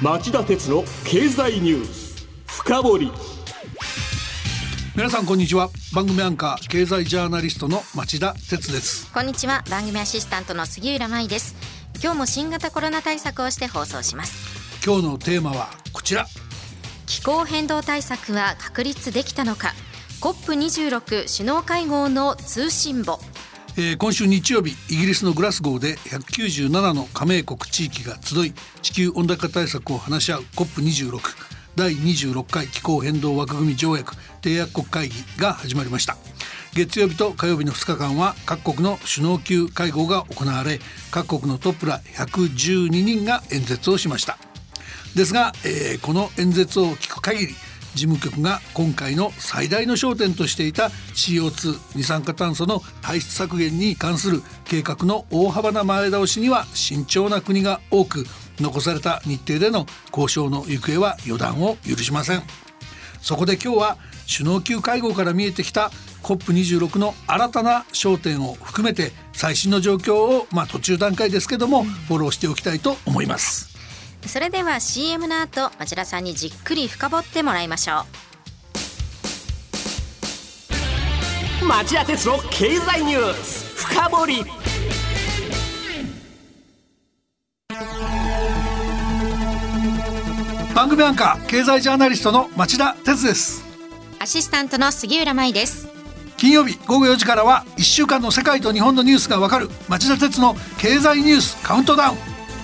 町田鉄の経済ニュース。深掘り。皆さんこんにちは。番組アンカー経済ジャーナリストの町田鉄です。こんにちは。番組アシスタントの杉浦舞です。今日も新型コロナ対策をして放送します。今日のテーマはこちら。気候変動対策は確立できたのか。COP26 首脳会合の通信簿えー、今週日曜日イギリスのグラスゴーで197の加盟国地域が集い地球温暖化対策を話し合う COP26 第26回気候変動枠組条約締約国会議が始まりました。月曜日と火曜日の2日間は各国の首脳級会合が行われ各国のトップら112人が演説をしました。ですが、えー、この演説を聞く限り事務局が今回の最大の焦点としていた CO2 二酸化炭素の排出削減に関する計画の大幅な前倒しには慎重な国が多く残された日程での交渉の行方は予断を許しません。そこで今日は首脳級会合から見えてきた COP26 の新たな焦点を含めて最新の状況をまあ途中段階ですけどもフォローしておきたいと思います。それでは CM の後町田さんにじっくり深掘ってもらいましょう。町田鉄の経済ニュース深掘り。番組アンカー経済ジャーナリストの町田鉄です。アシスタントの杉浦舞です。金曜日午後4時からは1週間の世界と日本のニュースがわかる町田鉄の経済ニュースカウントダウン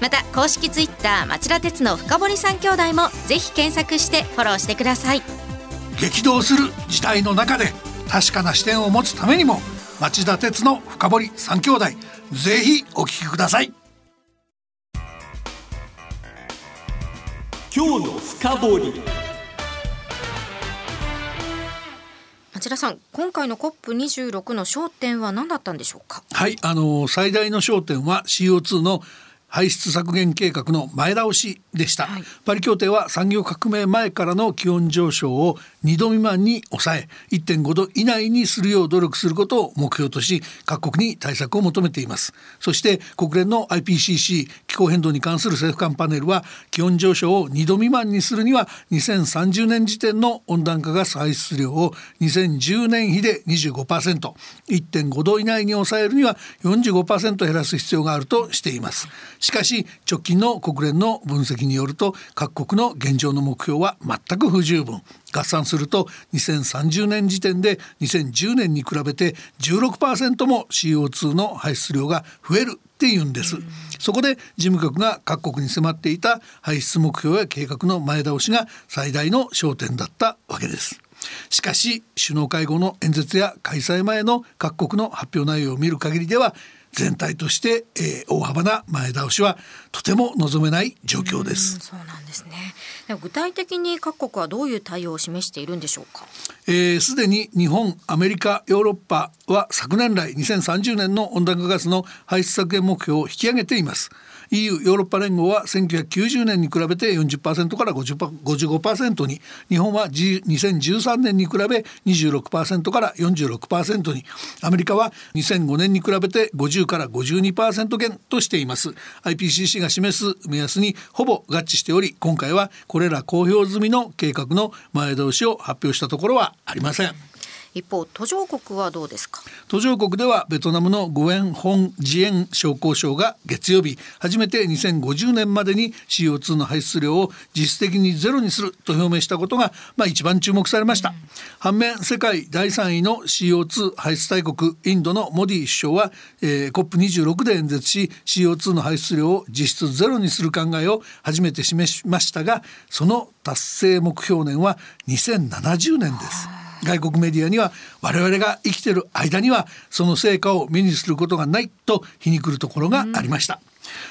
また公式ツイッター町田鉄の深堀三兄弟もぜひ検索してフォローしてください。激動する時代の中で確かな視点を持つためにも町田鉄の深堀三兄弟ぜひお聞きください。今日の深堀。町田さん今回の COP26 の焦点は何だったんでしょうか？はいあの最大の焦点は CO2 の排出削減計画の前倒しでした、はい、パリ協定は産業革命前からの気温上昇を2度未満に抑え1.5度以内にするよう努力することを目標とし各国に対策を求めています。そして国連の IPCC 気候変動に関する政府間パネルは気温上昇を2度未満にするには2030年時点の温暖化ガス排出量を2010年比で 25%1.5 度以内に抑えるには45%減らす必要があるとしていますしかし直近の国連の分析によると各国の現状の目標は全く不十分。合算すると2030年時点で2010年に比べて16%も CO2 の排出量が増えるっていうんです、そこで事務局が各国に迫っていた排出目標や計画の前倒しが最大の焦点だったわけです。しかし首脳会合の演説や開催前の各国の発表内容を見る限りでは全体として、えー、大幅な前倒しはとても望めない状況です。そうなんですね。具体的に各国はどういう対応を示しているんでしょうか？す、えー、で、に日本、アメリカ、ヨーロッパは昨年来2030年の温暖化ガスの排出削減目標を引き上げています。EU ヨーロッパ連合は1990年に比べて40%から55%に日本は2013年に比べ26%から46%にアメリカは2005年に比べて50から52%減としています IPCC が示す目安にほぼ合致しており今回はこれら公表済みの計画の前倒しを発表したところはありません。一方途上国はどうですか？途上国ではベトナムのゴエン・ホン・ジエン商工省が月曜日初めて2050年までに CO2 の排出量を実質的にゼロにすると表明したことが、まあ、一番注目されました、うん、反面世界第3位の CO2 排出大国インドのモディ首相は、えー、COP26 で演説し CO2 の排出量を実質ゼロにする考えを初めて示しましたがその達成目標年は2070年です。外国メディアには我々が生きてる間にはその成果を目にすることがないと皮肉るところがありました。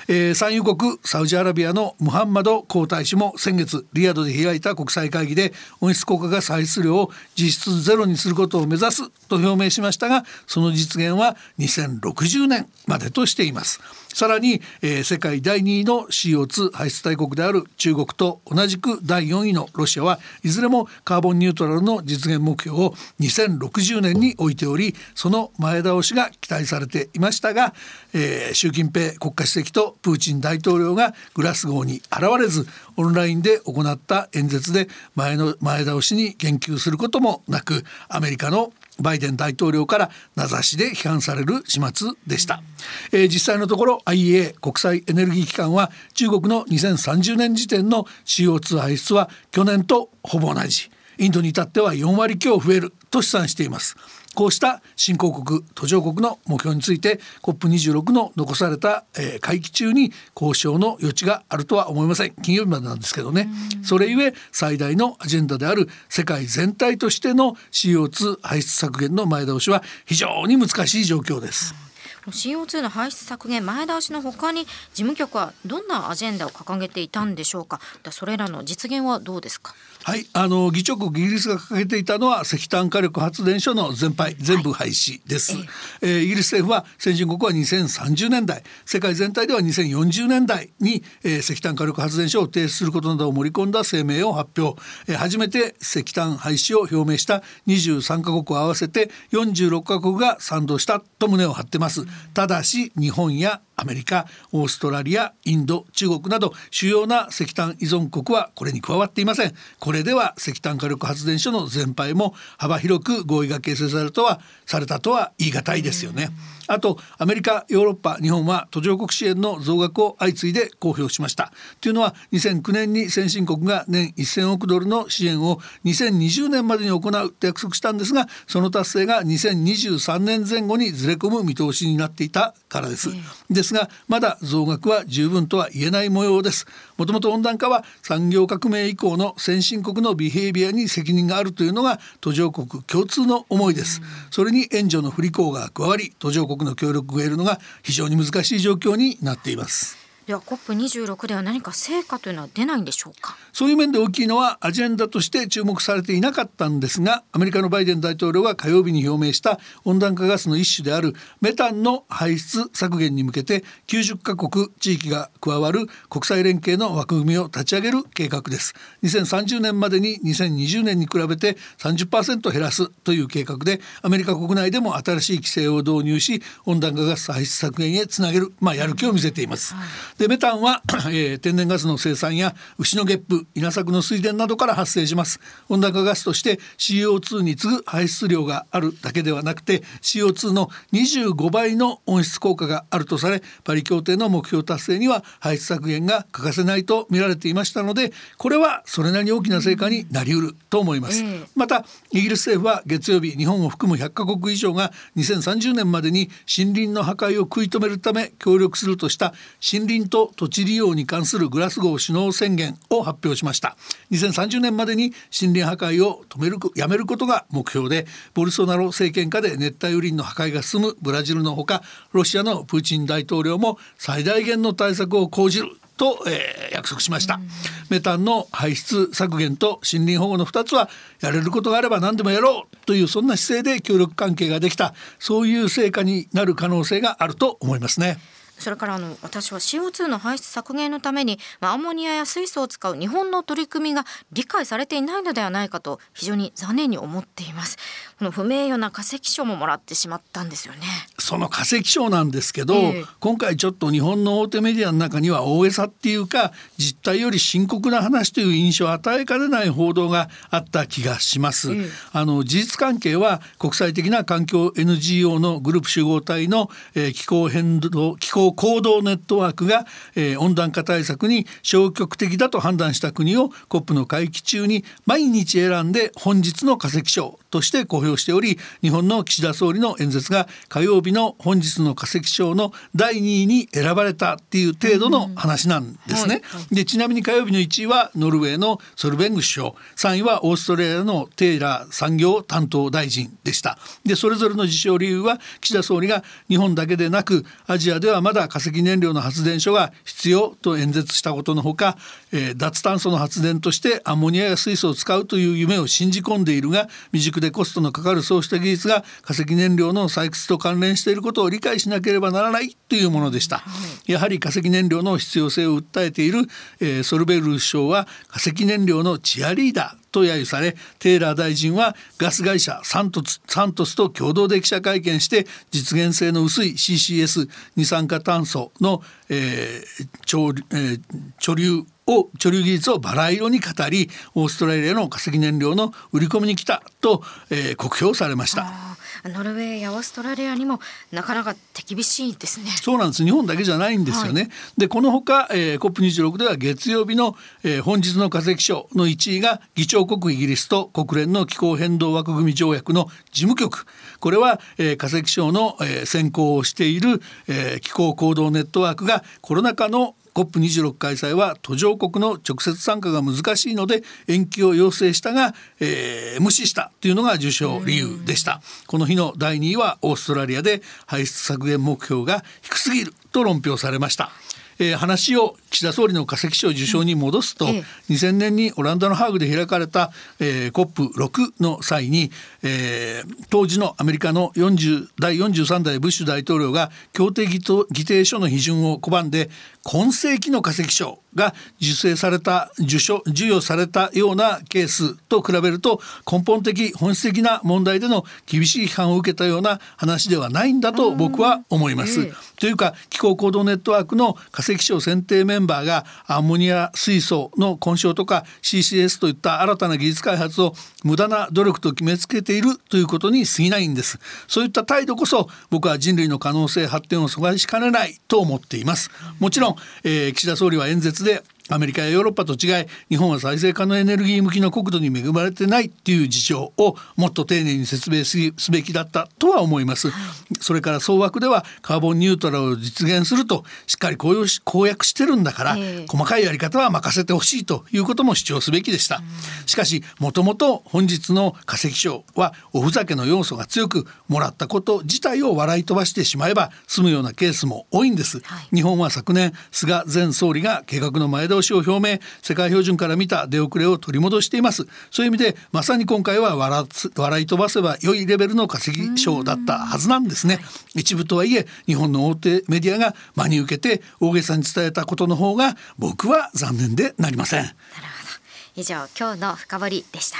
えー、産油国サウジアラビアのムハンマド皇太子も先月リヤドで開いた国際会議で温室効果ガス排出量を実質ゼロにすることを目指すと表明しましたがその実現は2060年までとしています。さらに、えー、世界第2位の CO2 排出大国である中国と同じく第4位のロシアはいずれもカーボンニュートラルの実現目標を2060年に置いておりその前倒しが期待されていましたが、えー、習近平国家主席とプーチン大統領がグラスゴーに現れずオンラインで行った演説で前の前倒しに言及することもなくアメリカのバイデン大統領から名指しで批判される始末でした、えー、実際のところ IEA 国際エネルギー機関は中国の2030年時点の CO2 排出は去年とほぼ同じ。インドに至っては4割強増えると試算しています。こうした新興国途上国の目標について COP26 の残された、えー、会期中に交渉の余地があるとは思いません。金曜日までなんですけどね。それゆえ最大のアジェンダである世界全体としての CO2 排出削減の前倒しは非常に難しい状況です。CO2 の排出削減前倒しのほかに事務局はどんなアジェンダを掲げていたんでしょうか。それらの実現はどうですか？はいあの議長国イギリスが掲げていたのは石炭火力発電所の全廃全部廃止です、はい、えー、イギリス政府は先進国は2030年代世界全体では2040年代に、えー、石炭火力発電所を停止することなどを盛り込んだ声明を発表、えー、初めて石炭廃止を表明した23カ国を合わせて46カ国が賛同したと胸を張ってますただし日本やアメリカオーストラリアインド中国など主要な石炭依存国はこれに加わっていません。これでは石炭火力発電所の全廃も幅広く合意が形成されるとはされたとは言い難いですよね。あとアメリカヨーロッパ日本は途上国支援の増額を相次いで公表しました。というのは2009年に先進国が年1000億ドルの支援を2020年までに行うと約束したんですがその達成が2023年前後にずれ込む見通しになっていたからです、ですですがまだ増額は十分とは言えない模様です。もともと温暖化は産業革命以降の先進国のビヘイビアに責任があるというのが途上国共通の思いです。それに援助の不履行が加わり途上国の協力を得るのが非常に難しい状況になっています。では COP26 では何か成果というのは出ないんでしょうか？そういう面で大きいのはアジェンダとして注目されていなかったんですがアメリカのバイデン大統領が火曜日に表明した温暖化ガスの一種であるメタンの排出削減に向けて90カ国地域が加わる国際連携の枠組みを立ち上げる計画です。2030年までに2020年に比べて30%減らすという計画でアメリカ国内でも新しい規制を導入し温暖化ガス排出削減へつなげるまあやる気を見せています、はいでメタンは、えー、天然ガスの生産や牛のゲップ稲作の水田などから発生します。温暖化ガスとして CO2 に次ぐ排出量があるだけではなくて CO2 の25倍の温室効果があるとされパリ協定の目標達成には排出削減が欠かせないと見られていましたのでこれはそれなりに大きな成果になりうると思います、またイギリス政府は月曜日日本を含む100カ国以上が2030年までに森林の破壊を食い止めるため協力するとした森林と土地利用に関するグラスゴー首脳宣言を発表しました2030年までに森林破壊を止めるやめることが目標でボルソナロ政権下で熱帯雨林の破壊が進むブラジルのほかロシアのプーチン大統領も最大限の対策を講じると、えー、約束しました、メタンの排出削減と森林保護の2つはやれることがあれば何でもやろうというそんな姿勢で協力関係ができたそういう成果になる可能性があると思いますね。それからあの私は CO2 の排出削減のために、まあ、アンモニアや水素を使う日本の取り組みが理解されていないのではないかと非常に残念に思っています。この不名誉な化石賞ももらってしまったんですよね。その化石賞なんですけど、えー、今回ちょっと日本の大手メディアの中には大げさっていうか実態より深刻な話という印象を与えかねない報道があった気がします、えー、あの事実関係は国際的な環境 NGO のグループ集合体の、えー、気候変動気候行動ネットワークが、えー、温暖化対策に消極的だと判断した国を COP の会期中に毎日選んで本日の化石賞として公表しており日本の岸田総理の演説が火曜日の本日の化石賞の第2位に選ばれたっていう程度の話なんですね。でちなみに火曜日の1位はノルウェーのソルベング首相3位はオーストラリアのテイラー産業担当大臣でした。でそれぞれの受賞理由は岸田総理が日本だけでなくアジアではまだだ化石燃料の発電所が必要と演説したことのほか、えー、脱炭素の発電としてアンモニアや水素を使うという夢を信じ込んでいるが未熟でコストのかかるそうした技術が化石燃料の採掘と関連していることを理解しなければならないというものでした、はい、やはり化石燃料の必要性を訴えている、えー、ソルベル首相は化石燃料のチアリーダーと揶揄されテイラー大臣はガス会社サントスサントスと共同で記者会見して実現性の薄い CCS 二酸化炭素の、えー潮えー、貯留を貯留技術をバラ色に語りオーストラリアの化石燃料の売り込みに来たと、えー、酷評されました。ノルウェーやオーストラリアにもなかなか手厳しいですね。そうなんです。日本だけじゃないんですよね。はい、でこのほか、えー、COP26 では月曜日の、えー、本日の化石賞の1位が議長国イギリスと国連の気候変動枠組み条約の事務局。これは、えー、化石賞の、えー、選考をしている、えー、気候行動ネットワークがコロナ禍の COP26 開催は途上国の直接参加が難しいので延期を要請したが、えー、無視したというのが受賞理由でした。この日の第2位はオーストラリアで排出削減目標が低すぎると論評されました。えー、話を岸田総理の化石賞受賞に戻すと、うんええ、2000年にオランダのハーグで開かれた、えー、COP6 の際に、えー、当時のアメリカの40第43代ブッシュ大統領が協定議定書の批准を拒んで今世紀の化石賞が受精された受賞授与されたようなケースと比べると根本的本質的な問題での厳しい批判を受けたような話ではないんだと僕は思います。というか気候行動ネットワークの化石賞選定メンバーがアンモニア水素の混焼とか CCS といった新たな技術開発を無駄な努力と決めつけているということに過ぎないんです。そういった態度こそ僕は人類の可能性発展を阻害しかねないと思っています。もちろん、えー、岸田総理は演説でアメリカやヨーロッパと違い日本は再生可能エネルギー向きの国土に恵まれてないっていう事情をもっと丁寧に説明すべきだったとは思います、はい、それから総枠ではカーボンニュートラルを実現するとしっかり公公約してるんだから、えー、細かいやり方は任せてほしいということも主張すべきでした、しかしもともと本日の化石賞はおふざけの要素が強くもらったこと自体を笑い飛ばしてしまえば済むようなケースも多いんです、はい、日本は昨年菅前総理が計画の前倒しを表明世界標準から見た出遅れを取り戻しています。そういう意味でまさに今回は笑笑い飛ばせば良いレベルの化石賞だったはずなんですね。一部とはいえ日本の大手メディアが真に受けて大げさに伝えたことの方が僕は残念でなりません。なるほど。以上今日の深掘りでした。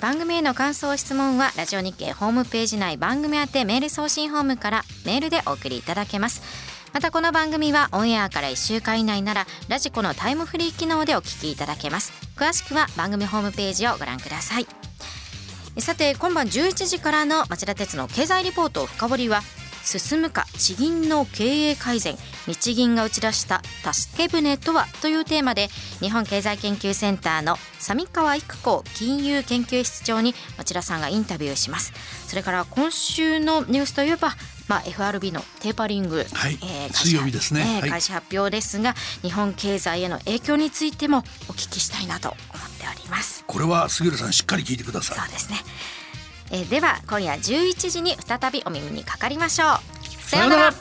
番組への感想質問はラジオ日経ホームページ内番組宛てメール送信ホームからメールでお送りいただけます。またこの番組はオンエアから1週間以内ならラジコのタイムフリー機能でお聞きいただけます。詳しくは番組ホームページをご覧ください。さて今晩11時からの町田鉄の経済リポート深掘りは進むか地銀の経営改善日銀が打ち出した助け舟とはというテーマで日本経済研究センターの三川育子金融研究室長に町田さんがインタビューします。それから今週のニュースといえばまあ、FRB のテーパリング、はい。えー、水曜日ですね、えー、開始発表ですが、はい、日本経済への影響についてもお聞きしたいなと思っております。これは杉浦さんしっかり聞いてください。そうですね、えー、では今夜11時に再びお耳にかかりましょう。さようなら